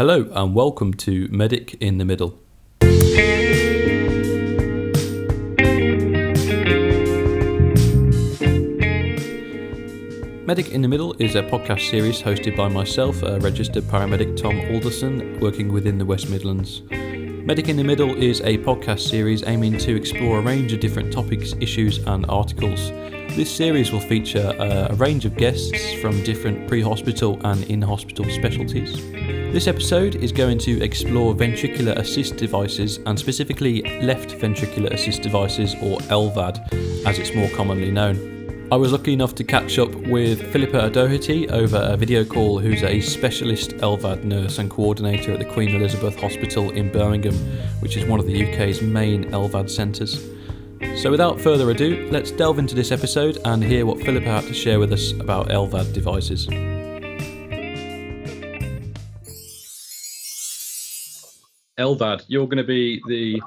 Hello and welcome to Medic in the Middle. Medic in the Middle is a podcast series hosted by myself, registered paramedic Tom Alderson, working within the West Midlands. Medic in the Middle is a podcast series aiming to explore a range of different topics, issues, and articles. This series will feature uh, a range of guests from different pre hospital and in hospital specialties. This episode is going to explore ventricular assist devices and specifically left ventricular assist devices or LVAD as it's more commonly known. I was lucky enough to catch up with Philippa O'Doherty over a video call, who's a specialist LVAD nurse and coordinator at the Queen Elizabeth Hospital in Birmingham, which is one of the UK's main LVAD centres. So, without further ado, let's delve into this episode and hear what Philippa had to share with us about LVAD devices. LVAD, you're going to be the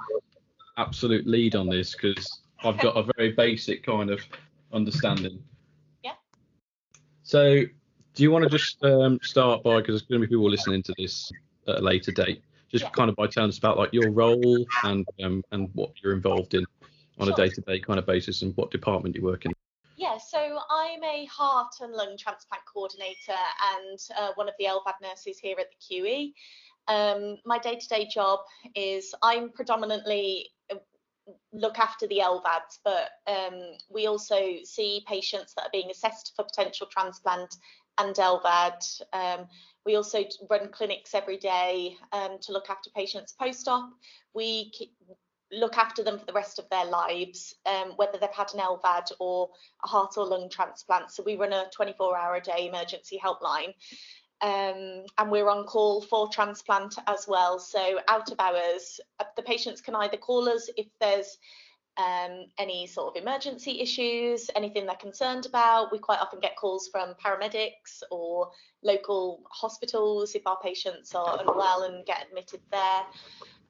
absolute lead on this because I've got a very basic kind of understanding. Yeah. So, do you want to just um, start by because there's going to be people listening to this at a later date, just Yeah. kind of by telling us about like your role and um, and what you're involved in on a day-to-day kind of basis and what department you work in. Yeah, so I'm a heart and lung transplant coordinator and uh, one of the LVAD nurses here at the QE. Um, my day-to-day job is I'm predominantly uh, look after the LVADs, but um, we also see patients that are being assessed for potential transplant and LVAD. Um, we also run clinics every day um, to look after patients post-op. We look after them for the rest of their lives, um, whether they've had an LVAD or a heart or lung transplant. So we run a 24 hour a day emergency helpline. Um, and we're on call for transplant as well. So out of hours, uh, the patients can either call us if there's um, any sort of emergency issues, anything they're concerned about. We quite often get calls from paramedics or local hospitals if our patients are unwell and get admitted there.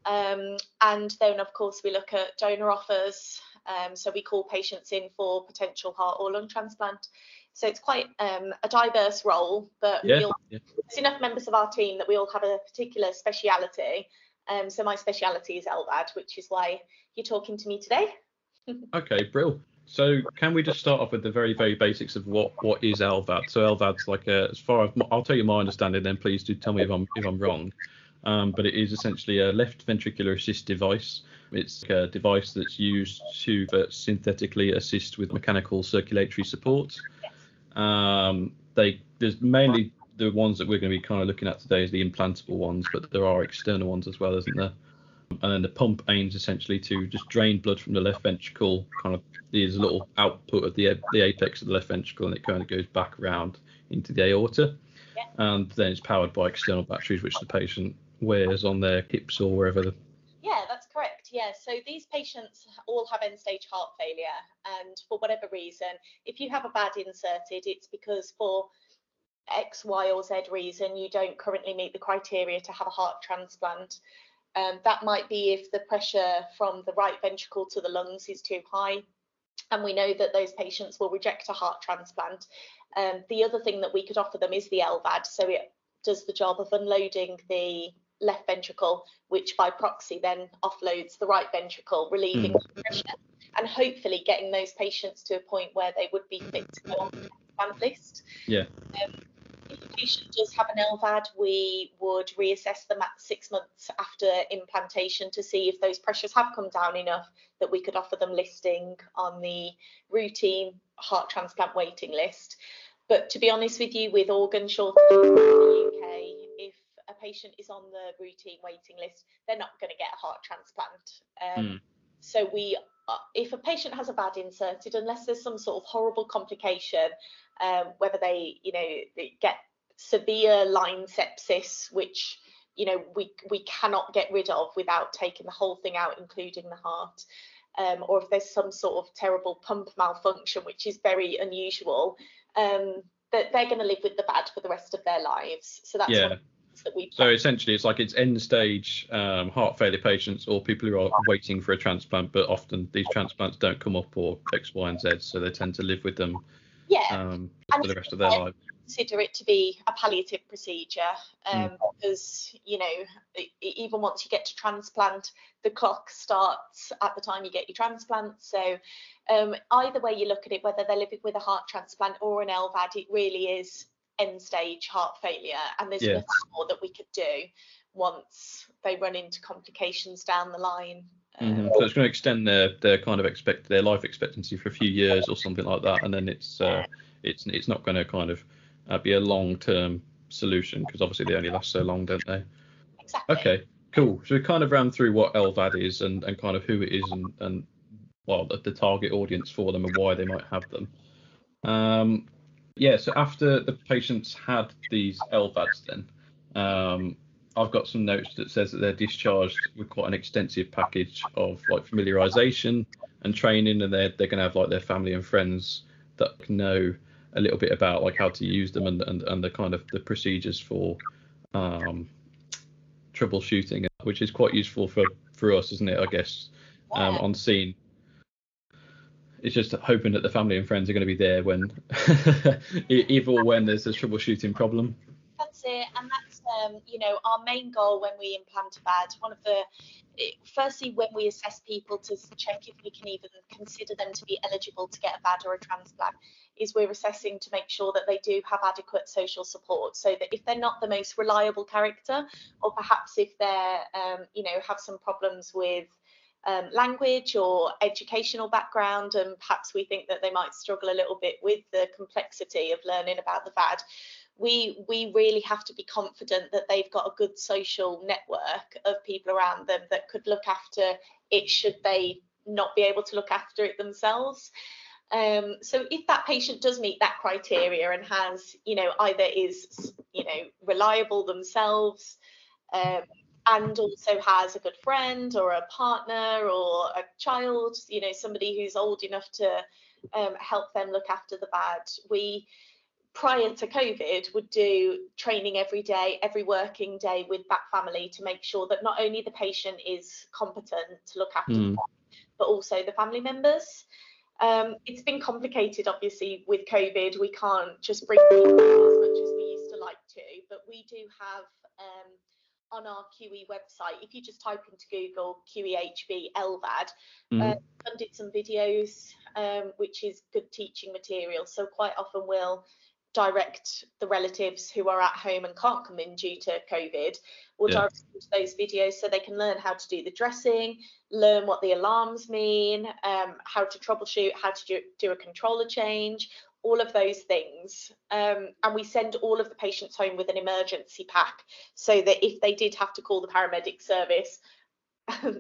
Um, and then, of course, we look at donor offers. Um, so we call patients in for potential heart or lung transplant. So it's quite um, a diverse role, but Yeah. we all, yeah. there's enough members of our team that we all have a particular speciality. Um, so my speciality is LVAD, which is why you're talking to me today. Okay, brill. So can we just start off with the very, very basics of what what is LVAD? So LVAD's like a, as far as I'll tell you my understanding, then please do tell me if I'm if I'm wrong. Um, but it is essentially a left ventricular assist device. It's a device that's used to uh, synthetically assist with mechanical circulatory support. Um, they there's mainly the ones that we're going to be kind of looking at today is the implantable ones, but there are external ones as well, isn't there? and then the pump aims essentially to just drain blood from the left ventricle. Kind of there's a little output of the the apex of the left ventricle, and it kind of goes back around into the aorta. Yeah. And then it's powered by external batteries, which the patient wears on their hips or wherever. The, Yeah, that's correct. Yeah, so these patients all have end stage heart failure, and for whatever reason, if you have a VAD inserted, it's because for X, Y, or Z reason you don't currently meet the criteria to have a heart transplant. Um, that might be if the pressure from the right ventricle to the lungs is too high, and we know that those patients will reject a heart transplant. Um, the other thing that we could offer them is the LVAD, so it does the job of unloading the left ventricle, which by proxy then offloads the right ventricle, relieving the pressure, and hopefully getting those patients to a point where they would be fit to go on the transplant list. Yeah. Um, if a patient does have an LVAD, we would reassess them at six months after implantation to see if those pressures have come down enough that we could offer them listing on the routine heart transplant waiting list. But to be honest with you, with organ shortages in the UK, patient is on the routine waiting list, they're not going to get a heart transplant. Um, Mm. So we, uh, if a patient has a VAD inserted, unless there's some sort of horrible complication, um, whether they, you know, they get severe line sepsis, which you know we we cannot get rid of without taking the whole thing out, including the heart. Um, or if there's some sort of terrible pump malfunction, which is very unusual, um, that they're going to live with the VAD for the rest of their lives. So that's Yeah. one of the things that we. so essentially, it's like it's end stage um, heart failure patients or people who are waiting for a transplant, but often these transplants don't come up or X, Y, and Z, so they tend to live with them yeah. um, for the rest of their if- lives. consider it to be a palliative procedure um, Mm. because you know even once you get to transplant the clock starts at the time you get your transplant so um, either way you look at it whether they're living with a heart transplant or an LVAD it really is end stage heart failure and there's Yeah. nothing more that we could do once they run into complications down the line Mhm. Um, So it's going to extend their their kind of expect their life expectancy for a few years or something like that, and then it's uh, it's it's not going to kind of uh, be a long term solution because obviously they only last so long, don't they? exactly Okay, cool. So we kind of ran through what LVAD is and, and kind of who it is and, and well the, the target audience for them and why they might have them. Um, yeah, so after the patients had these LVADs then, um, I've got some notes that says that they're discharged with quite an extensive package of like familiarization and training and they're they're gonna have like their family and friends that know a little bit about like how to use them and, and, and the kind of the procedures for um, troubleshooting, which is quite useful for for us, isn't it? I guess um, on scene. It's just hoping that the family and friends are going to be there when, e- or when there's a troubleshooting problem. That's it, and that's um, you know our main goal when we implant a VAD. One of the firstly when we assess people to check if we can even consider them to be eligible to get a VAD or a transplant is we're assessing to make sure that they do have adequate social support, so that if they're not the most reliable character, or perhaps if they're um, you know have some problems with um, language or educational background, and perhaps we think that they might struggle a little bit with the complexity of learning about the VAD, we we really have to be confident that they've got a good social network of people around them that could look after it should they not be able to look after it themselves. Um, so if that patient does meet that criteria and has, you know, either is, you know, reliable themselves, um, and also has a good friend or a partner or a child, you know, somebody who's old enough to um, help them look after the VAD, we prior to COVID would do training every day, every working day with that family to make sure that not only the patient is competent to look after Mm. them, but also the family members. Um, it's been complicated, obviously, with COVID. We can't just bring people as much as we used to like to, but we do have um, on our QE website, if you just type into Google QEHB LVAD, Mhm. uh, and did some videos, um, which is good teaching material. So quite often we'll direct the relatives who are at home and can't come in due to COVID, we'll Yeah. direct them to those videos so they can learn how to do the dressing, learn what the alarms mean, um, how to troubleshoot, how to do, do a controller change, all of those things. Um, and we send all of the patients home with an emergency pack so that if they did have to call the paramedic service,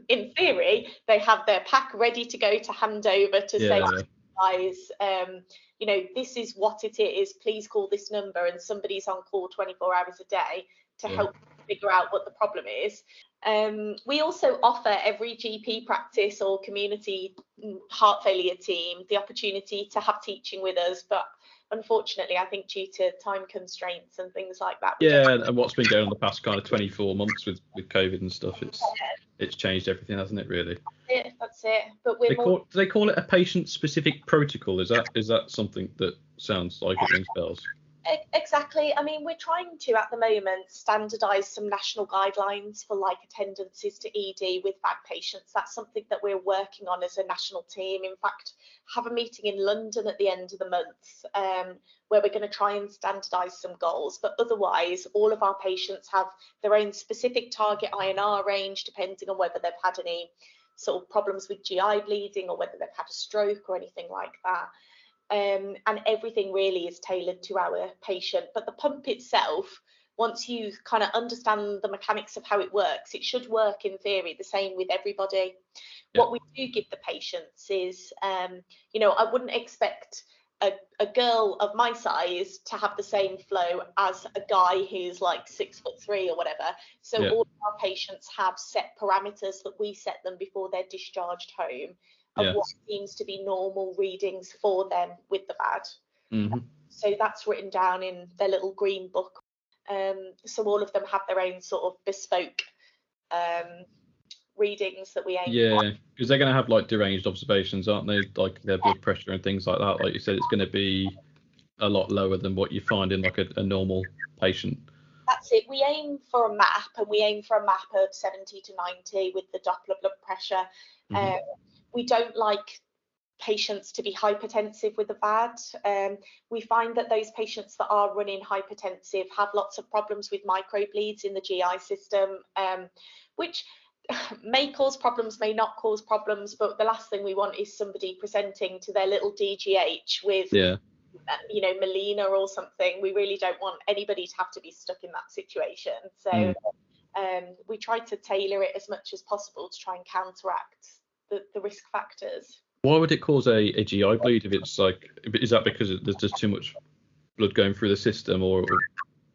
in theory, they have their pack ready to go to hand over to say, guys, um, you know, this is what it is. Please call this number, and somebody's on call 24 hours a day to Yeah. help figure out what the problem is. Um, we also offer every GP practice or community mm, heart failure team the opportunity to have teaching with us, but unfortunately, I think due to time constraints and things like that, we don't yeah, and what's been going on the past kind of 24 months with with COVID and stuff, it's it's changed everything, hasn't it? Really. it. That's it. But we're They more call, do they call it a patient-specific protocol? Is that is that something that sounds like it rings bells? Exactly. I mean, we're trying to at the moment standardise some national guidelines for like attendances to ED with VAD patients. That's something that we're working on as a national team. In fact, have a meeting in London at the end of the month um, where we're going to try and standardise some goals. But otherwise, all of our patients have their own specific target INR range depending on whether they've had any sort of problems with GI bleeding or whether they've had a stroke or anything like that um, and everything really is tailored to our patient. But the pump itself, once you kind of understand the mechanics of how it works, it should work in theory the same with everybody. Yeah. What we do give the patients is, um, you know, I wouldn't expect a, a girl of my size to have the same flow as a guy who's like six foot three or whatever. So Yeah. all of our patients have set parameters that we set them before they're discharged home of Yeah. what seems to be normal readings for them with the VAD. hmm So that's written down in their little green book. Um, so all of them have their own sort of bespoke um, readings that we aim. Yeah, because they're going to have like deranged observations, aren't they? Like their blood pressure and things like that. Like you said, it's going to be a lot lower than what you find in like a, a normal patient. That's it. We aim for a map, and we aim for a map of 70 to 90 with the Doppler blood pressure. Mm-hmm. Um, we don't like patients to be hypertensive with the VAD. Um, we find that those patients that are running hypertensive have lots of problems with microbleeds in the GI system, um, which may cause problems, may not cause problems, but the last thing we want is somebody presenting to their little DGH with, yeah. Uh, you know, melena or something. We really don't want anybody to have to be stuck in that situation. So mm. um, we try to tailor it as much as possible to try and counteract the, the risk factors. Why would it cause a, a GI bleed if it's like, is that because there's just too much blood going through the system or,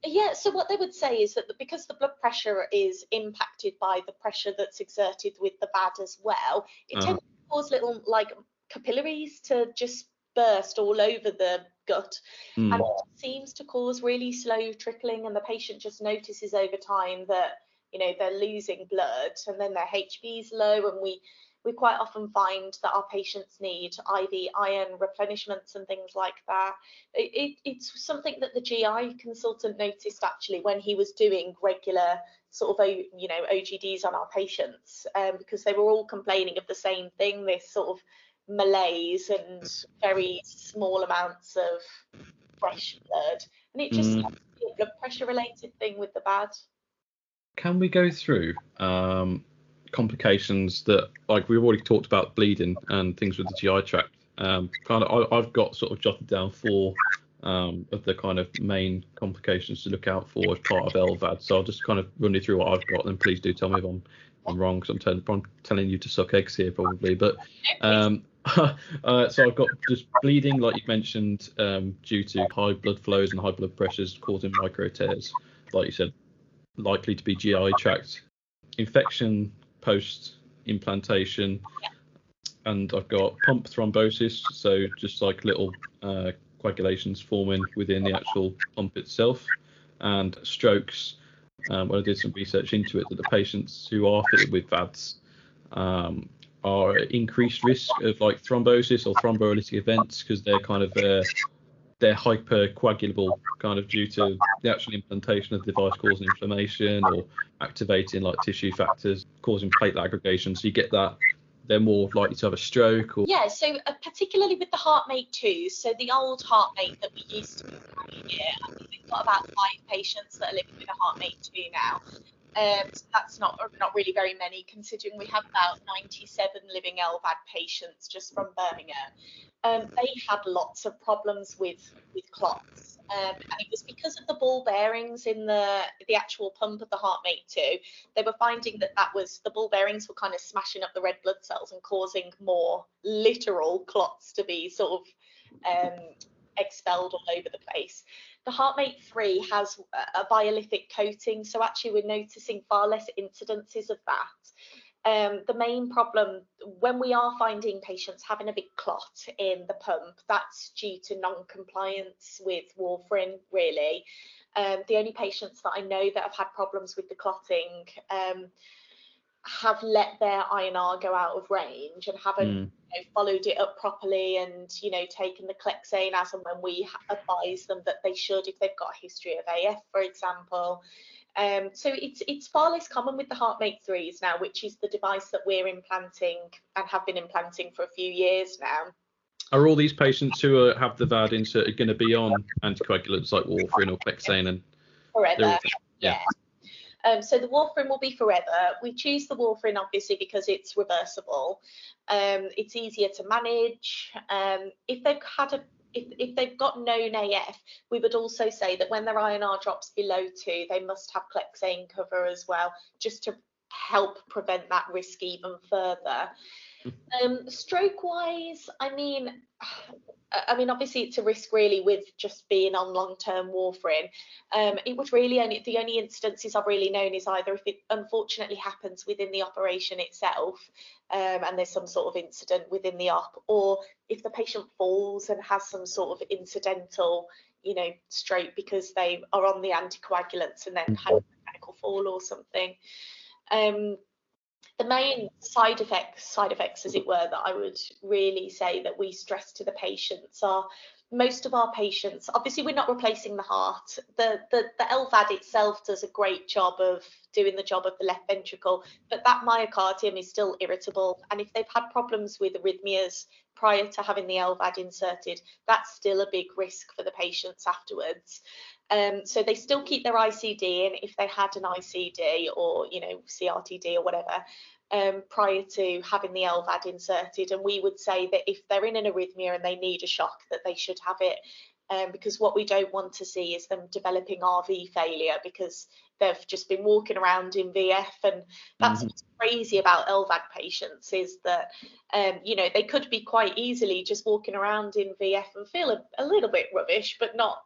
yeah, so what they would say is that because the blood pressure is impacted by the pressure that's exerted with the VAD as well, it uh-huh. tends to cause little like capillaries to just burst all over the gut mm. and it seems to cause really slow trickling and the patient just notices over time that you know they're losing blood and then their HB is low and we we quite often find that our patients need IV iron replenishments and things like that. It, it, it's something that the GI consultant noticed actually when he was doing regular sort of you know OGDs on our patients um, because they were all complaining of the same thing, this sort of malaise and very small amounts of fresh blood, and it just mm. a blood pressure related thing with the VAD Can we go through um, complications that like we've already talked about bleeding and things with the GI tract. Um, kind of, I, have got sort of jotted down four um, of the kind of main complications to look out for as part of LVAD. So I'll just kind of run you through what I've got, and please do tell me if I'm, I'm wrong because I'm, I'm, telling you to suck eggs here probably. But um, uh, so I've got just bleeding, like you mentioned, um, due to high blood flows and high blood pressures causing micro tears, like you said, likely to be GI tract infection post implantation. And I've got pump thrombosis, so just like little uh, coagulations forming within the actual pump itself, and strokes. Um, when I did some research into it, that the patients who are fitted with VADs um, are increased risk of like thrombosis or thrombolytic events because they're kind of uh, they're hypercoagulable kind of due to the actual implantation of the device causing inflammation or activating like tissue factors causing platelet aggregation. So you get that they're more likely to have a stroke or yeah so uh, particularly with the heartmate 2 so the old heartmate that we used to be here i think we've got about five patients that are living with a heartmate 2 now um, so that's not not really very many, considering we have about 97 living LVAD patients just from Birmingham. Um, they had lots of problems with with clots, um, and it was because of the ball bearings in the the actual pump of the HeartMate 2. They were finding that that was the ball bearings were kind of smashing up the red blood cells and causing more literal clots to be sort of um, expelled all over the place. The HeartMate 3 has a biolithic coating, so actually we're noticing far less incidences of that. Um, the main problem when we are finding patients having a big clot in the pump, that's due to non-compliance with warfarin, really. Um, the only patients that I know that have had problems with the clotting um, have let their INR go out of range and haven't mm. you know, followed it up properly and you know taken the clexane as and when we advise them that they should if they've got a history of AF for example um, so it's it's far less common with the HeartMate 3s now which is the device that we're implanting and have been implanting for a few years now are all these patients who are, have the VAD insert going to be on anticoagulants like warfarin or clexane and forever yeah. yeah. Um, so the warfarin will be forever. We choose the warfarin obviously because it's reversible. Um, it's easier to manage. Um, if they've had a if, if they've got known AF, we would also say that when their INR drops below two, they must have Clexane cover as well, just to help prevent that risk even further. Um, stroke wise, I mean, I mean, obviously it's a risk really with just being on long-term warfarin. Um, it would really only the only instances I've really known is either if it unfortunately happens within the operation itself, um, and there's some sort of incident within the op, or if the patient falls and has some sort of incidental, you know, stroke because they are on the anticoagulants and then had a mechanical fall or something. Um, the main side effects, side effects as it were, that I would really say that we stress to the patients are most of our patients, obviously we're not replacing the heart. The, the, the LVAD itself does a great job of doing the job of the left ventricle, but that myocardium is still irritable. And if they've had problems with arrhythmias prior to having the LVAD inserted, that's still a big risk for the patients afterwards. Um, so they still keep their ICD in if they had an ICD or, you know, CRTD or whatever um, prior to having the LVAD inserted. And we would say that if they're in an arrhythmia and they need a shock, that they should have it. Um, because what we don't want to see is them developing RV failure because they've just been walking around in VF. And that's mm-hmm. what's crazy about LVAD patients is that, um, you know, they could be quite easily just walking around in VF and feel a, a little bit rubbish, but not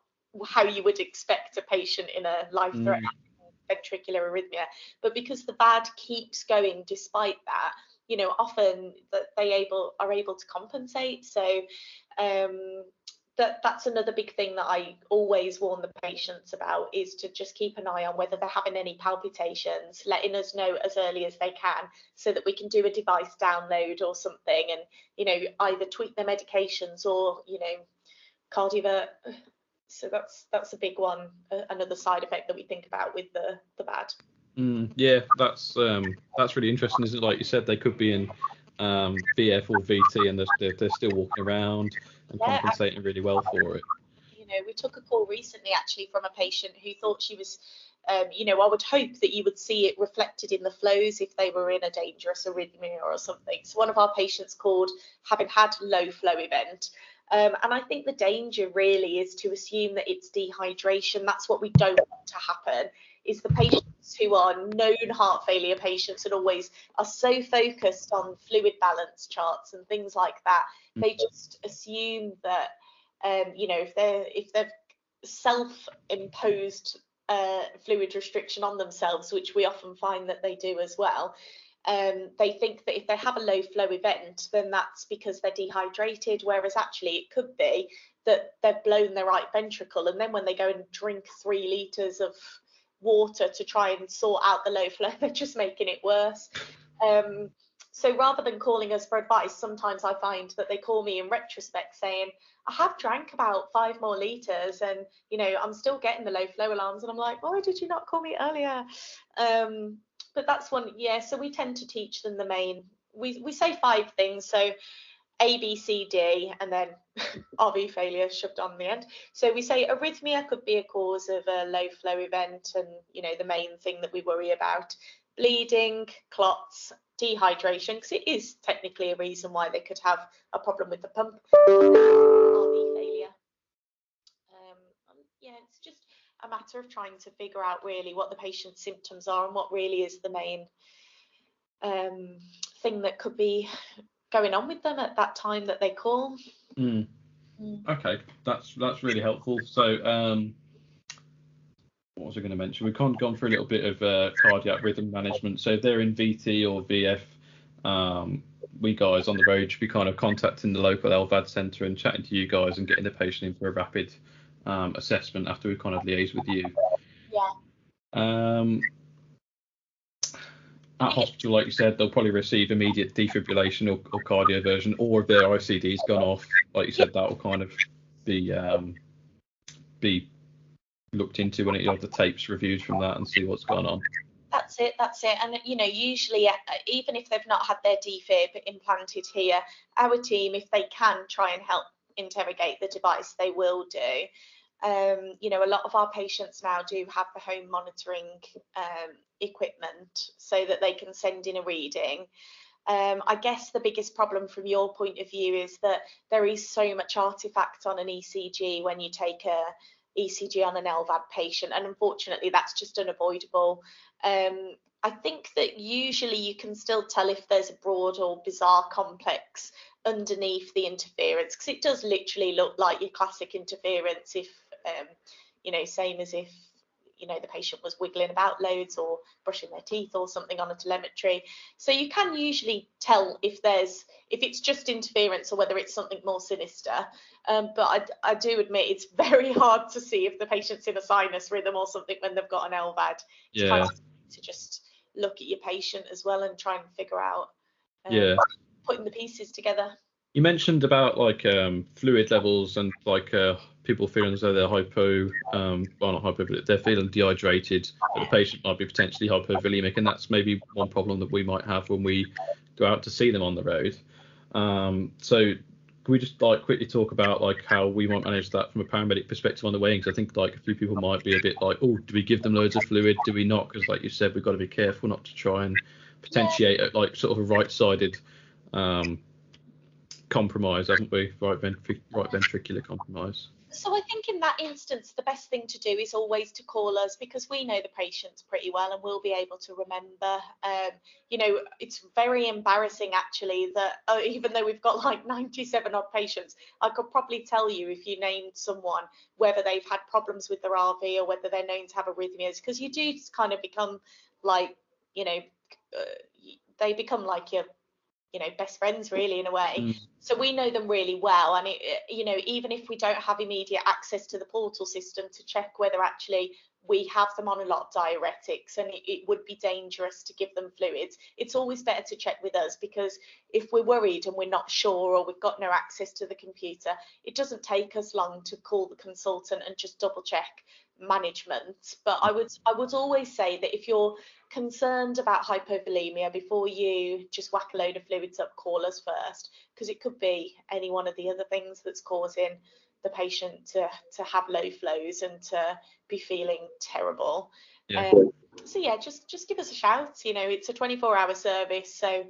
how you would expect a patient in a life-threatening mm ventricular arrhythmia. But because the VAD keeps going despite that, you know, often that they able are able to compensate. So um, that that's another big thing that I always warn the patients about is to just keep an eye on whether they're having any palpitations, letting us know as early as they can so that we can do a device download or something and you know either tweak their medications or you know cardiovert so that's that's a big one, another side effect that we think about with the the VAD Mm, yeah, that's um, that's really interesting, isn't it? Like you said, they could be in um, VF or VT, and they're, they're still walking around and yeah, compensating really well for it. You know, we took a call recently actually from a patient who thought she was. Um, you know, I would hope that you would see it reflected in the flows if they were in a dangerous arrhythmia or something. So one of our patients called having had low flow event, um, and I think the danger really is to assume that it's dehydration. That's what we don't want to happen. Is the patients who are known heart failure patients and always are so focused on fluid balance charts and things like that, they mm. just assume that um, you know if they're if they've self-imposed uh, fluid restriction on themselves, which we often find that they do as well, um, they think that if they have a low flow event, then that's because they're dehydrated, whereas actually it could be that they've blown their right ventricle. And then when they go and drink three litres of water to try and sort out the low flow, they're just making it worse. Um, so rather than calling us for advice, sometimes I find that they call me in retrospect saying, I have drank about five more litres and, you know, I'm still getting the low flow alarms. And I'm like, why did you not call me earlier? Um, but that's one yeah so we tend to teach them the main we we say five things so a b c d and then rv failure shoved on the end. So we say arrhythmia could be a cause of a low flow event and you know the main thing that we worry about. Bleeding clots dehydration because it is technically a reason why they could have a problem with the pump. Rv failure. Um, yeah it's just a matter of trying to figure out really what the patient's symptoms are and what really is the main um, thing that could be going on with them at that time that they call. Mm. Mm. Okay, that's that's really helpful. So, um, what was I going to mention? We've kind of gone through a little bit of uh, cardiac rhythm management. So, if they're in VT or VF, um, we guys on the road should be kind of contacting the local LVAD centre and chatting to you guys and getting the patient in for a rapid um, assessment after we kind of liaise with you. Yeah. Um, at hospital, like you said, they'll probably receive immediate defibrillation or, or cardioversion, or if their ICD's gone off, like you said, that will kind of be um, be looked into when you have the tapes reviewed from that and see what's going on. That's it. That's it. And you know, usually, uh, even if they've not had their defib implanted here, our team, if they can, try and help interrogate the device, they will do. Um, you know, a lot of our patients now do have the home monitoring um, equipment so that they can send in a reading. Um, I guess the biggest problem from your point of view is that there is so much artifact on an ECG when you take a ECG on an LVAD patient, and unfortunately, that's just unavoidable. Um, I think that usually you can still tell if there's a broad or bizarre complex underneath the interference because it does literally look like your classic interference if um, you know same as if you know the patient was wiggling about loads or brushing their teeth or something on a telemetry so you can usually tell if there's if it's just interference or whether it's something more sinister um, but I, I do admit it's very hard to see if the patient's in a sinus rhythm or something when they've got an LVAD it's yeah. to just look at your patient as well and try and figure out um, yeah putting the pieces together. You mentioned about like um, fluid levels and like uh, people feeling as though they're hypo, um, well not hypo, but they're feeling dehydrated. The patient might be potentially hypovolemic, and that's maybe one problem that we might have when we go out to see them on the road. Um, so can we just like quickly talk about like how we might manage that from a paramedic perspective on the way? Because I think like a few people might be a bit like, oh, do we give them loads of fluid? Do we not? Because like you said, we've got to be careful not to try and potentiate like sort of a right-sided um, compromise, haven't we? Right, ventric- right ventricular compromise. So I think in that instance, the best thing to do is always to call us because we know the patients pretty well and we'll be able to remember. Um, you know, it's very embarrassing actually that uh, even though we've got like 97 odd patients, I could probably tell you if you named someone whether they've had problems with their RV or whether they're known to have arrhythmias because you do kind of become like, you know, uh, they become like your you know best friends really in a way. Mm. so we know them really well. And it you know even if we don't have immediate access to the portal system to check whether actually we have them on a lot of diuretics and it, it, would be dangerous to give them fluids it's always better to check with us because if we're worried and we're not sure or we've got no access to the computer it doesn't take us long to call the consultant and just double check management. But i would i would always say that if you're concerned about hypovolemia before you just whack a load of fluids up call us first because it could be any one of the other things that's causing the patient to to have low flows and to be feeling terrible yeah. Um, so yeah just just give us a shout you know it's a 24 hour service so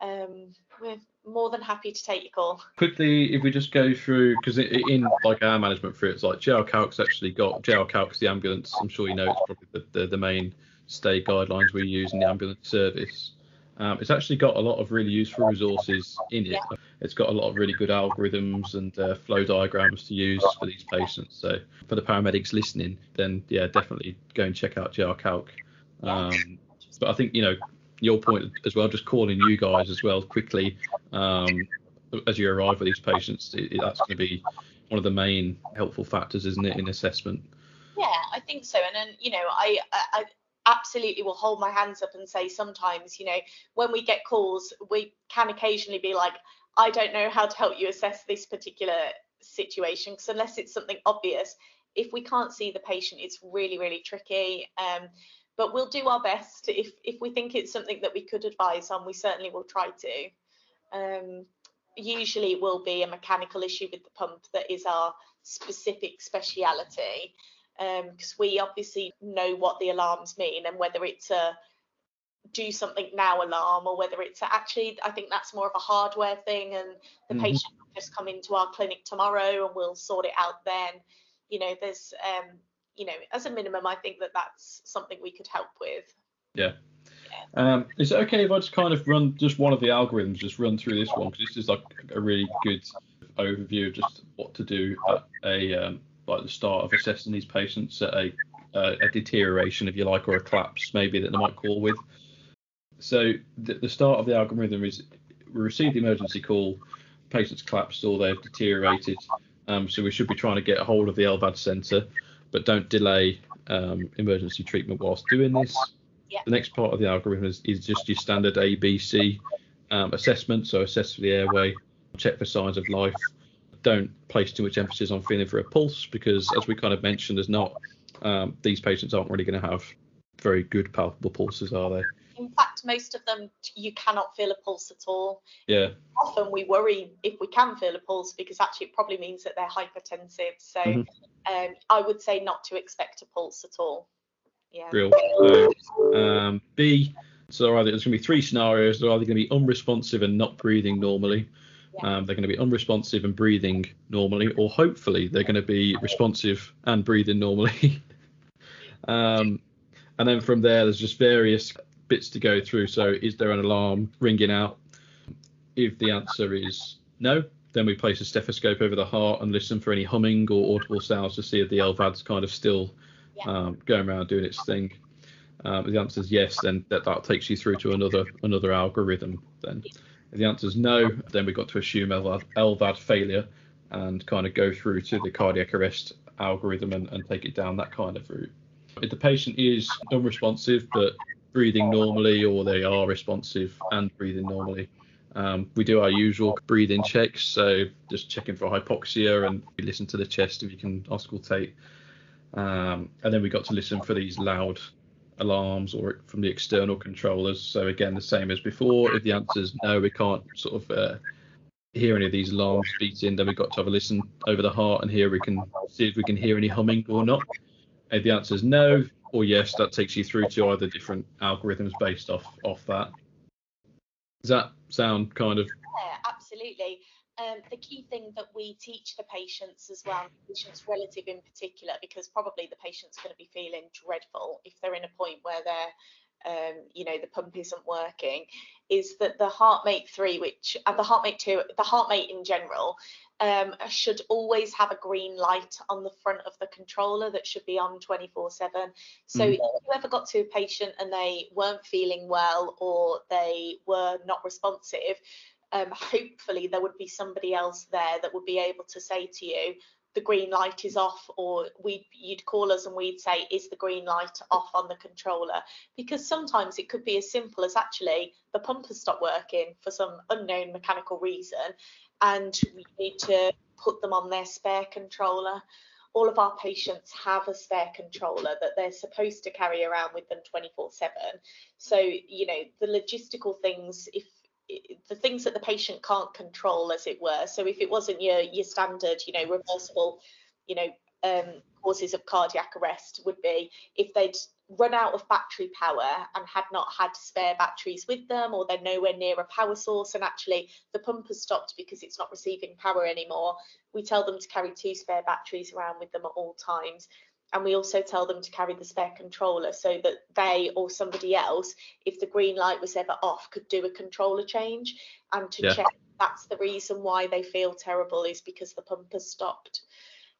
um, we're more than happy to take your call. Quickly, if we just go through, because in like our management through, it's like JR Calc's actually got JR Calc's the ambulance. I'm sure you know it's probably the, the, the main stay guidelines we use in the ambulance service. Um, it's actually got a lot of really useful resources in it. It's got a lot of really good algorithms and uh, flow diagrams to use for these patients. So for the paramedics listening, then yeah, definitely go and check out JR Calc. Um, but I think you know your point as well, just calling you guys as well quickly um, as you arrive with these patients, it, that's going to be one of the main helpful factors, isn't it, in assessment? Yeah, I think so. And then, you know, I, I absolutely will hold my hands up and say sometimes, you know, when we get calls, we can occasionally be like, I don't know how to help you assess this particular situation because unless it's something obvious, if we can't see the patient, it's really, really tricky. Um, but we'll do our best. If if we think it's something that we could advise on, we certainly will try to. Um, usually it will be a mechanical issue with the pump that is our specific speciality because um, we obviously know what the alarms mean and whether it's a do something now alarm or whether it's a, actually I think that's more of a hardware thing and the mm-hmm. patient will just come into our clinic tomorrow and we'll sort it out then you know there's um, you know, as a minimum, I think that that's something we could help with. Yeah. Um, is it okay if I just kind of run just one of the algorithms, just run through this one because this is like a really good overview of just what to do at a um, like the start of assessing these patients at a, uh, a deterioration, if you like, or a collapse maybe that they might call with. So the, the start of the algorithm is we receive the emergency call, patient's collapsed or they've deteriorated. Um, so we should be trying to get a hold of the LVAD centre but don't delay um, emergency treatment whilst doing this. Yeah. The next part of the algorithm is, is just your standard ABC um, assessment. So assess for the airway, check for signs of life. Don't place too much emphasis on feeling for a pulse because, as we kind of mentioned, there's not um, these patients aren't really going to have very good palpable pulses, are they? In fact, most of them you cannot feel a pulse at all. Yeah. Often we worry if we can feel a pulse because actually it probably means that they're hypertensive. So mm-hmm. um, I would say not to expect a pulse at all. Yeah. Real. So, um, B. So either there's going to be three scenarios. They're either going to be unresponsive and not breathing normally. Yeah. Um, they're going to be unresponsive and breathing normally, or hopefully they're going to be responsive and breathing normally. um, and then from there, there's just various bits to go through. So, is there an alarm ringing out? If the answer is no, then we place a stethoscope over the heart and listen for any humming or audible sounds to see if the LVAD's kind of still yeah. um, going around doing its thing. Um, if the answer is yes, then that, that takes you through to another another algorithm. Then, if the answer is no, then we've got to assume LVAD, LVAD failure and kind of go through to the cardiac arrest algorithm and, and take it down that kind of route. If the patient is unresponsive but breathing normally or they are responsive and breathing normally, Um, we do our usual breathing checks, so just checking for hypoxia and we listen to the chest if you can auscultate. Um, and then we got to listen for these loud alarms or from the external controllers. So again, the same as before. If the answer is no, we can't sort of uh, hear any of these alarms beating. Then we've got to have a listen over the heart and here we can see if we can hear any humming or not. If the answer is no or yes, that takes you through to either different algorithms based off off that. Does that sound kind of? Yeah, absolutely um, the key thing that we teach the patients as well, patients relative in particular, because probably the patient's going to be feeling dreadful if they're in a point where they're um, you know the pump isn't working is that the heartmate 3 which and the heartmate 2 the heartmate in general um, should always have a green light on the front of the controller that should be on 24 7 so mm. if you ever got to a patient and they weren't feeling well or they were not responsive um, hopefully there would be somebody else there that would be able to say to you the green light is off or we you'd call us and we'd say is the green light off on the controller? Because sometimes it could be as simple as actually the pump has stopped working for some unknown mechanical reason and we need to put them on their spare controller. All of our patients have a spare controller that they're supposed to carry around with them 24 7 so you know the logistical things if the things that the patient can't control, as it were. So if it wasn't your your standard, you know, reversible, you know, um, causes of cardiac arrest would be if they'd run out of battery power and had not had spare batteries with them, or they're nowhere near a power source, and actually the pump has stopped because it's not receiving power anymore. We tell them to carry two spare batteries around with them at all times and we also tell them to carry the spare controller so that they or somebody else if the green light was ever off could do a controller change. And to yeah. check that's the reason why they feel terrible is because the pump has stopped.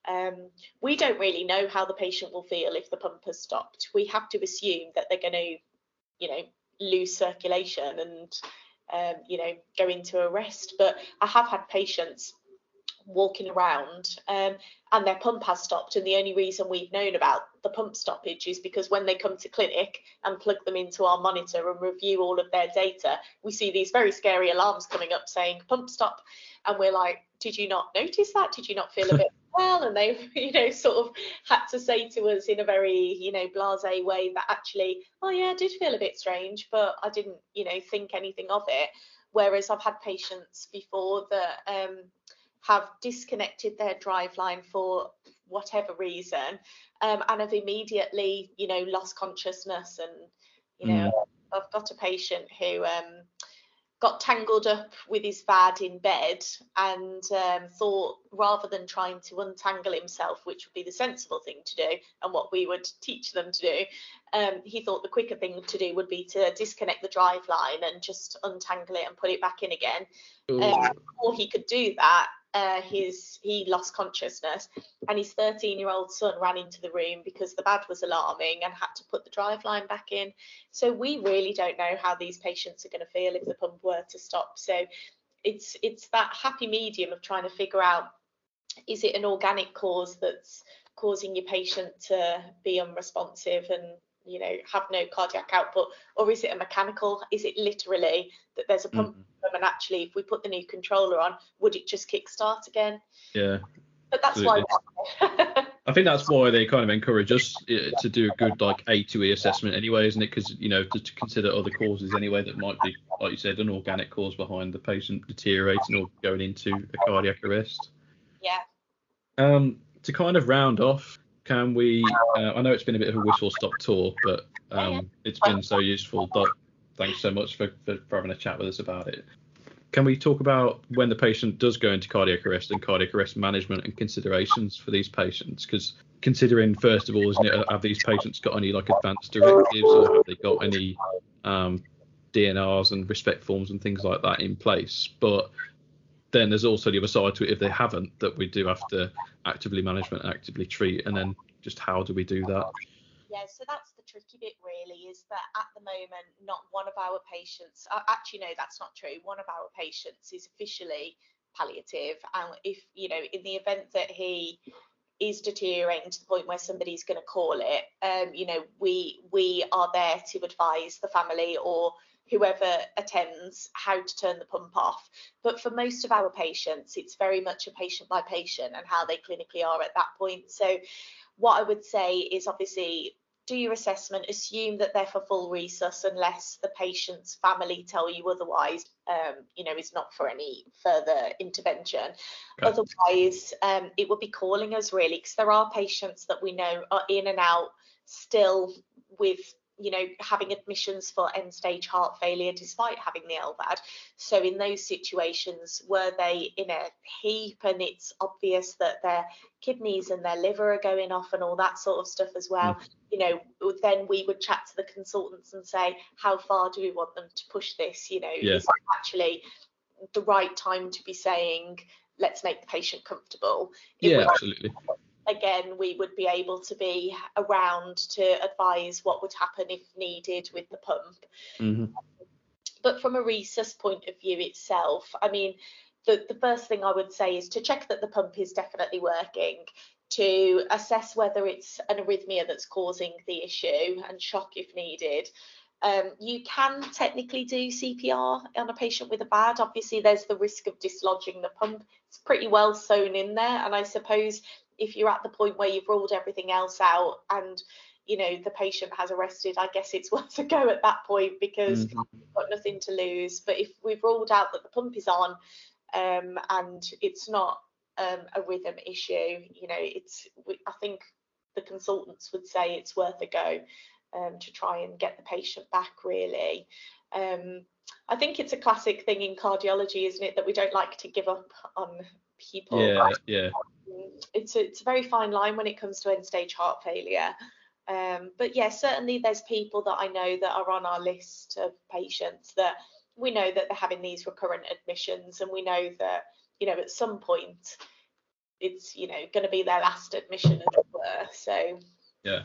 Um, we don't really know how the patient will feel if the pump has stopped. We have to assume that they're going to you know lose circulation and um, you know go into arrest but i have had patients walking around um, and their pump has stopped. And the only reason we've known about the pump stoppage is because when they come to clinic and plug them into our monitor and review all of their data we see these very scary alarms coming up saying pump stop. And we're like did you not notice that? Did you not feel a bit well? And they you know sort of had to say to us in a very you know blase way that actually oh yeah I did feel a bit strange but I didn't you know think anything of it. Whereas I've had patients before that um have disconnected their driveline for whatever reason um, and have immediately, you know, lost consciousness. And, you know, mm. I've got a patient who um, got tangled up with his VAD in bed and um, thought rather than trying to untangle himself, which would be the sensible thing to do and what we would teach them to do, um, he thought the quicker thing to do would be to disconnect the drive line and just untangle it and put it back in again. Um, before he could do that, uh, his he lost consciousness and his 13 year old son ran into the room because the VAD was alarming and had to put the drive line back in. So we really don't know how these patients are going to feel if the pump were to stop. So it's it's that happy medium of trying to figure out is it an organic cause that's causing your patient to be unresponsive and you know have no cardiac output or is it a mechanical is it literally that there's a pump mm-hmm. and actually if we put the new controller on would it just kick start again yeah but that's Absolutely. why I think that's why they kind of encourage us to do a good like A to E assessment anyway, isn't it? Because you know to, to, consider other causes anyway that might be, like you said, an organic cause behind the patient deteriorating or going into a cardiac arrest. Yeah. Um, to kind of round off, can we? Uh, I know it's been a bit of a whistle stop tour, but um, it's been so useful. But thanks so much for, for, for having a chat with us about it. Can we talk about when the patient does go into cardiac arrest and cardiac arrest management and considerations for these patients? Because considering first of all, isn't it, have these patients got any like advanced directives or have they got any um, DNRs and respect forms and things like that in place? But then there's also the other side to it if they haven't that we do have to actively management actively treat and then just how do we do that? Yeah so that's the tricky bit really is that at the moment not one of our patients actually no that's not true. One of our patients is officially palliative and if you know in the event that he is deteriorating to the point where somebody's going to call it, um, you know, we we are there to advise the family or whoever attends how to turn the pump off. But for most of our patients, it's very much a patient by patient and how they clinically are at that point. So what I would say is obviously do your assessment, assume that they're for full resus unless the patient's family tell you otherwise, um, you know, it's not for any further intervention. Okay. Otherwise, um, it would be calling us really because there are patients that we know are in and out still with you know, having admissions for end stage heart failure despite having the LVAD. So in those situations, were they in a heap and it's obvious that their kidneys and their liver are going off and all that sort of stuff as well, mm. you know, then we would chat to the consultants and say, how far do we want them to push this? You know, yeah. is actually the right time to be saying, let's make the patient comfortable? It yeah, absolutely again, we would be able to be around to advise what would happen if needed with the pump. Mm-hmm. But from a resus point of view itself, I mean, the, the first thing I would say is to check that the pump is definitely working, to assess whether it's an arrhythmia that's causing the issue and shock if needed. Um, you can technically do CPR on a patient with a VAD. Obviously, there's the risk of dislodging the pump. It's pretty well sewn in there, and I suppose if you're at the point where you've ruled everything else out and you know the patient has arrested i guess it's worth a go at that point because mm-hmm. you've got nothing to lose. But if we've ruled out that the pump is on um, and it's not um, a rhythm issue you know it's i think the consultants would say it's worth a go um, to try and get the patient back really. Um, i think it's a classic thing in cardiology isn't it that we don't like to give up on people. Yeah yeah it's a, it's a very fine line when it comes to end stage heart failure. Um, but yeah, certainly there's people that I know that are on our list of patients that we know that they're having these recurrent admissions, and we know that you know at some point it's you know going to be their last admission, as it were. So yeah.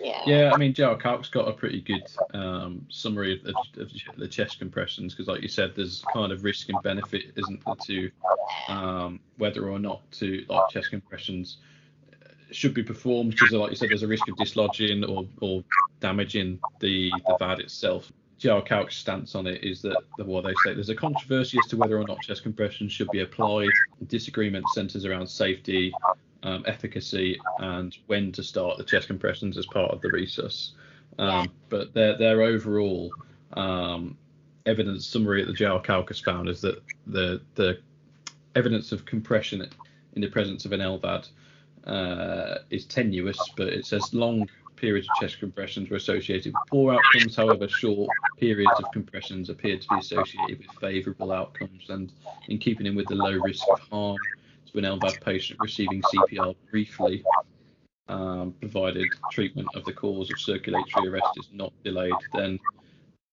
Yeah. Yeah, I mean, J.R. Calc's got a pretty good um, summary of, of, the chest compressions because, like you said, there's kind of risk and benefit, isn't there, to um, whether or not to like chest compressions should be performed because, like you said, there's a risk of dislodging or, or damaging the the VAD itself. J.R. Calc's stance on it is that what they say there's a controversy as to whether or not chest compression should be applied. Disagreement centres around safety, um, efficacy, and when to start the chest compressions as part of the resus. Um, but their their overall um, evidence summary at the J.R. Calc has found is that the the evidence of compression in the presence of an LVAD uh, is tenuous, but it says long periods of chest compressions were associated with poor outcomes. However, short periods of compressions appeared to be associated with favourable outcomes, and in keeping in with the low risk of harm an LVAD patient receiving CPR briefly, um, provided treatment of the cause of circulatory arrest is not delayed, then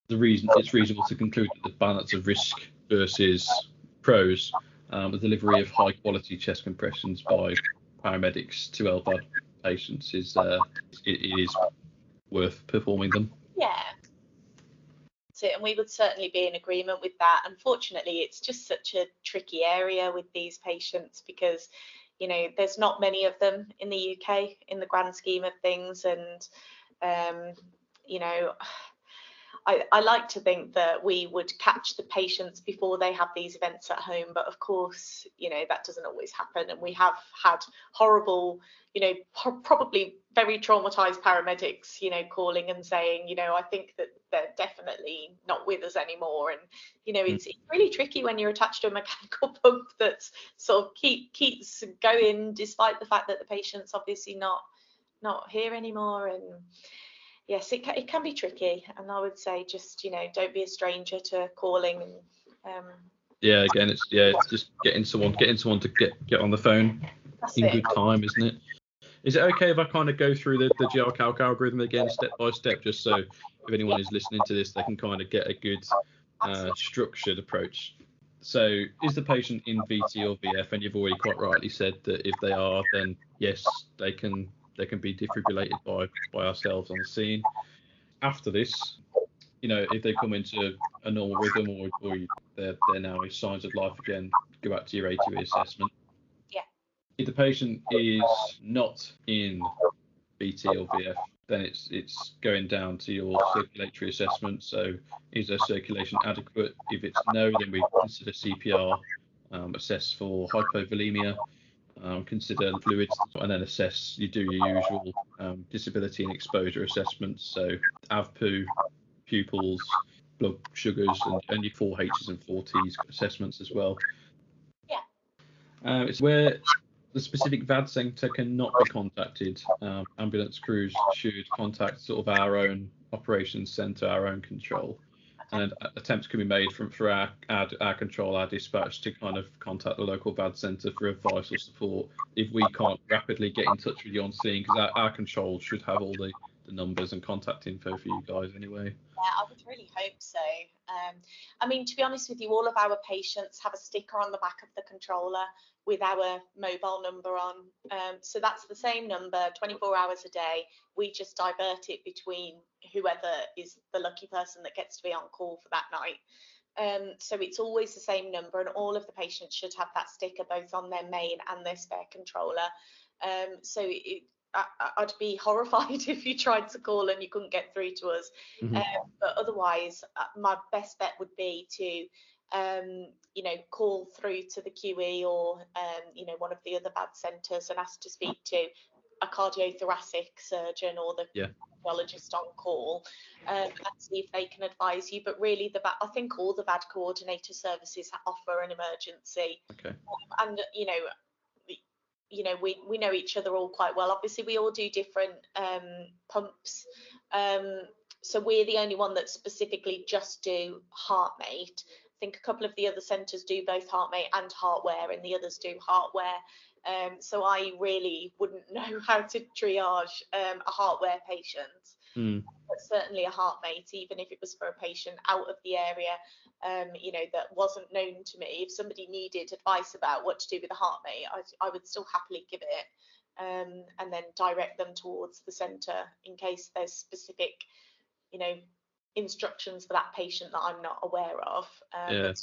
the reason it's reasonable to conclude that the balance of risk versus pros um, the delivery of high quality chest compressions by paramedics to LVAD patients is uh, it is worth performing them. Yeah. And we would certainly be in agreement with that. Unfortunately, it's just such a tricky area with these patients because, you know, there's not many of them in the UK in the grand scheme of things. And, um, you know, I, I, like to think that we would catch the patients before they have these events at home, but of course, you know, that doesn't always happen. And we have had horrible, you know, probably very traumatized paramedics, you know, calling and saying, you know, I think that they're definitely not with us anymore. And, you know, it's, mm. it's really tricky when you're attached to a mechanical pump that's sort of keep, keeps going despite the fact that the patient's obviously not not here anymore. And yes, it can, it can be tricky, and I would say just you know don't be a stranger to calling. And, um, yeah, again, it's yeah, it's just getting someone getting someone to get get on the phone in it. good time, isn't it? Is it okay if I kind of go through the, the J.R. Calc algorithm again step by step, just so if anyone is listening to this, they can kind of get a good uh, structured approach? So, is the patient in VT or VF? And you've already quite rightly said that if they are, then yes, they can they can be defibrillated by by ourselves on the scene. After this, you know, if they come into a normal rhythm or, or they're, they're now signs of life again, go back to your ATE assessment. Yeah. if the patient is not in VT or VF, then it's it's going down to your circulatory assessment. So is their circulation adequate? If it's no, then we consider CPR, um, assess for hypovolemia, um, consider fluids, and then assess. You do your usual um, disability and exposure assessments. So AVPU, pupils, blood sugars, and, and your four H's and four T's assessments as well. Yeah. Uh, it's where the specific VAD centre cannot be contacted. Um, ambulance crews should contact sort of our own operations centre, our own control. And attempts can be made from for our, our, our control, our dispatch to kind of contact the local VAD centre for advice or support if we can't rapidly get in touch with you on scene because our, our control should have all the, the numbers and contact info for you guys anyway. Yeah, I would really hope so. Um, I mean, to be honest with you, all of our patients have a sticker on the back of the controller with our mobile number on. Um, so that's the same number 24 hours a day. We just divert it between whoever is the lucky person that gets to be on call for that night. Um, so it's always the same number, and all of the patients should have that sticker both on their main and their spare controller. Um, so it, I, would be horrified if you tried to call and you couldn't get through to us. Mm-hmm. Um, but otherwise, uh, my best bet would be to um, you know, call through to the QE or, um, you know, one of the other VAD centres and ask to speak to a cardiothoracic surgeon or the yeah. cardiologist on call um, and see if they can advise you. But really, the I think all the VAD coordinator services offer an emergency. Okay. and you know, you know, we we know each other all quite well. Obviously, we all do different um, pumps. Um, so we're the only one that specifically just do HeartMate I think a couple of the other centres do both HeartMate and HeartWare, and the others do HeartWare. Um, so I really wouldn't know how to triage um, a HeartWare patient, mm. but certainly a HeartMate, even if it was for a patient out of the area, um, you know, that wasn't known to me. If somebody needed advice about what to do with a HeartMate, I, I would still happily give it. Um, and then direct them towards the centre in case there's specific, you know, instructions for that patient that I'm not aware of. Um, yeah.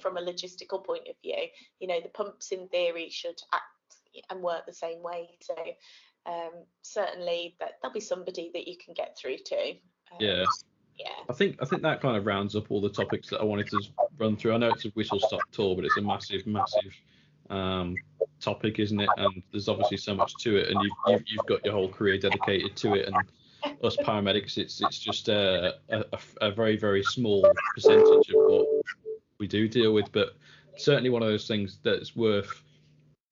From a logistical point of view, you know, the pumps in theory should act and work the same way. So um, certainly that there'll be somebody that you can get through to. Um, yeah. Yeah. I think I think that kind of rounds up all the topics that I wanted to run through. I know it's a whistle stop tour, but it's a massive, massive um, topic, isn't it? And there's obviously so much to it, and you've, you've, you've got your whole career dedicated to it, and us paramedics, it's it's just a, a, a, very very small percentage of what we do deal with, but certainly one of those things that's worth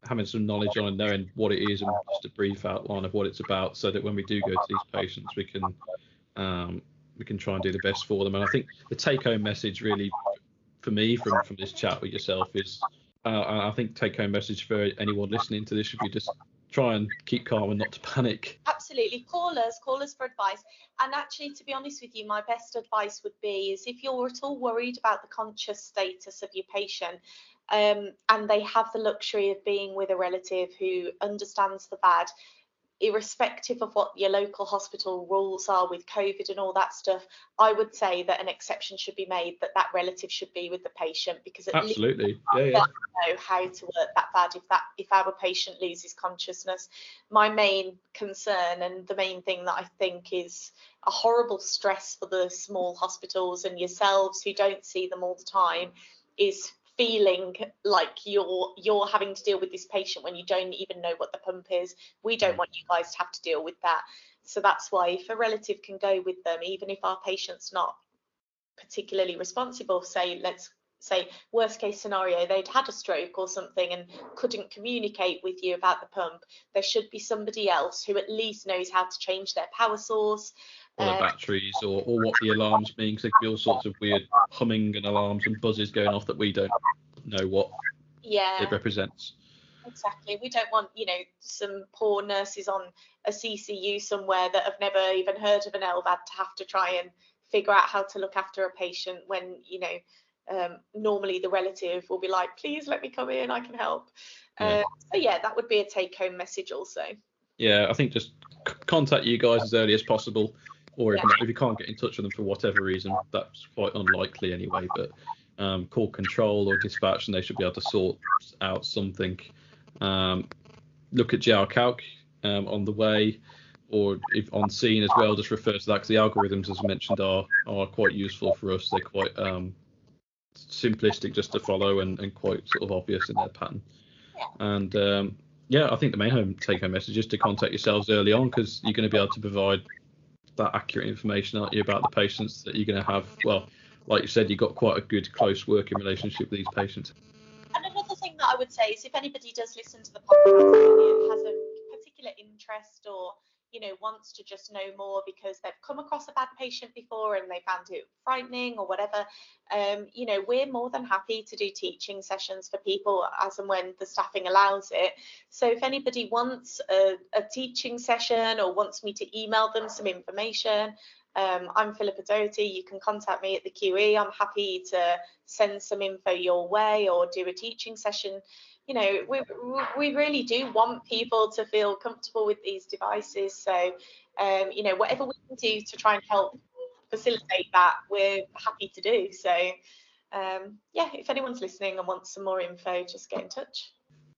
having some knowledge on and knowing what it is and just a brief outline of what it's about, so that when we do go to these patients, we can um, we can try and do the best for them. And I think the take-home message really, for me, from from this chat with yourself is, uh, I think take-home message for anyone listening to this should be just try and keep calm and not to panic. Absolutely. Call us, call us for advice. And actually, to be honest with you, my best advice would be is if you're at all worried about the conscious status of your patient, um, and they have the luxury of being with a relative who understands the VAD irrespective of what your local hospital rules are with COVID and all that stuff, I would say that an exception should be made that that relative should be with the patient because absolutely, yeah, yeah. know how to work that VAD if that if our patient loses consciousness. My main concern and the main thing that I think is a horrible stress for the small hospitals and yourselves who don't see them all the time is feeling like you're you're having to deal with this patient when you don't even know what the pump is. We don't mm. want you guys to have to deal with that. So that's why if a relative can go with them, even if our patient's not particularly responsible, say let's say worst case scenario they'd had a stroke or something and couldn't communicate with you about the pump there should be somebody else who at least knows how to change their power source or the batteries or, or what the alarms mean because there could be all sorts of weird humming and alarms and buzzes going off that we don't know what yeah. it represents. Exactly. We don't want you know some poor nurses on a ccu somewhere that have never even heard of an lvad to have to try and figure out how to look after a patient when you know um, normally the relative will be like please let me come in i can help. Yeah. Uh, so yeah that would be a take home message also. Yeah i think just c- contact you guys as early as possible or if, yeah. if you can't get in touch with them for whatever reason, that's quite unlikely anyway. But um, call control or dispatch, and they should be able to sort out something. Um, look at J.R. Calc um, on the way, or if on scene as well, just refer to that because the algorithms, as mentioned, are are quite useful for us. They're quite um, simplistic just to follow and, and quite sort of obvious in their pattern. And um, yeah, I think the main home take home message is to contact yourselves early on because you're going to be able to provide that accurate information, aren't you, about the patients that you're going to have. Well, like you said, you've got quite a good close working relationship with these patients. And another thing that I would say is if anybody does listen to the podcast and has a particular interest or you know wants to just know more because they've come across a VAD patient before and they found it frightening or whatever um, you know we're more than happy to do teaching sessions for people as and when the staffing allows it so if anybody wants a, a teaching session or wants me to email them some information um, I'm Philippa Doherty. You can contact me at the QE. I'm happy to send some info your way or do a teaching session you know, we, we really do want people to feel comfortable with these devices. So, um, you know, whatever we can do to try and help facilitate that, we're happy to do. So, um, yeah, if anyone's listening and wants some more info, just get in touch.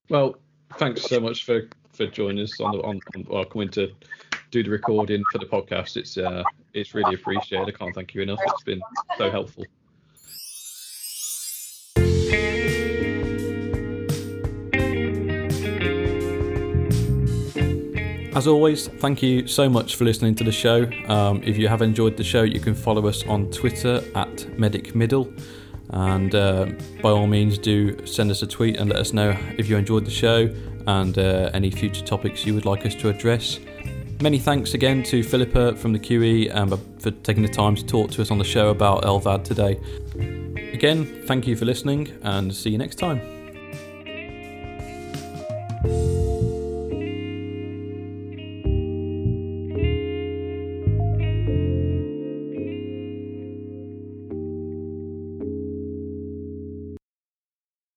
Well, thanks so much for for joining us on the on, on well, coming to do the recording for the podcast. It's uh, it's really appreciated. I can't thank you enough. It's been so helpful. As always, thank you so much for listening to the show. Um, if you have enjoyed the show, you can follow us on Twitter at Medic Middle. And uh, by all means, do send us a tweet and let us know if you enjoyed the show and uh, any future topics you would like us to address. Many thanks again to Philippa from the QE um, for taking the time to talk to us on the show about LVAD today. Again, thank you for listening and see you next time.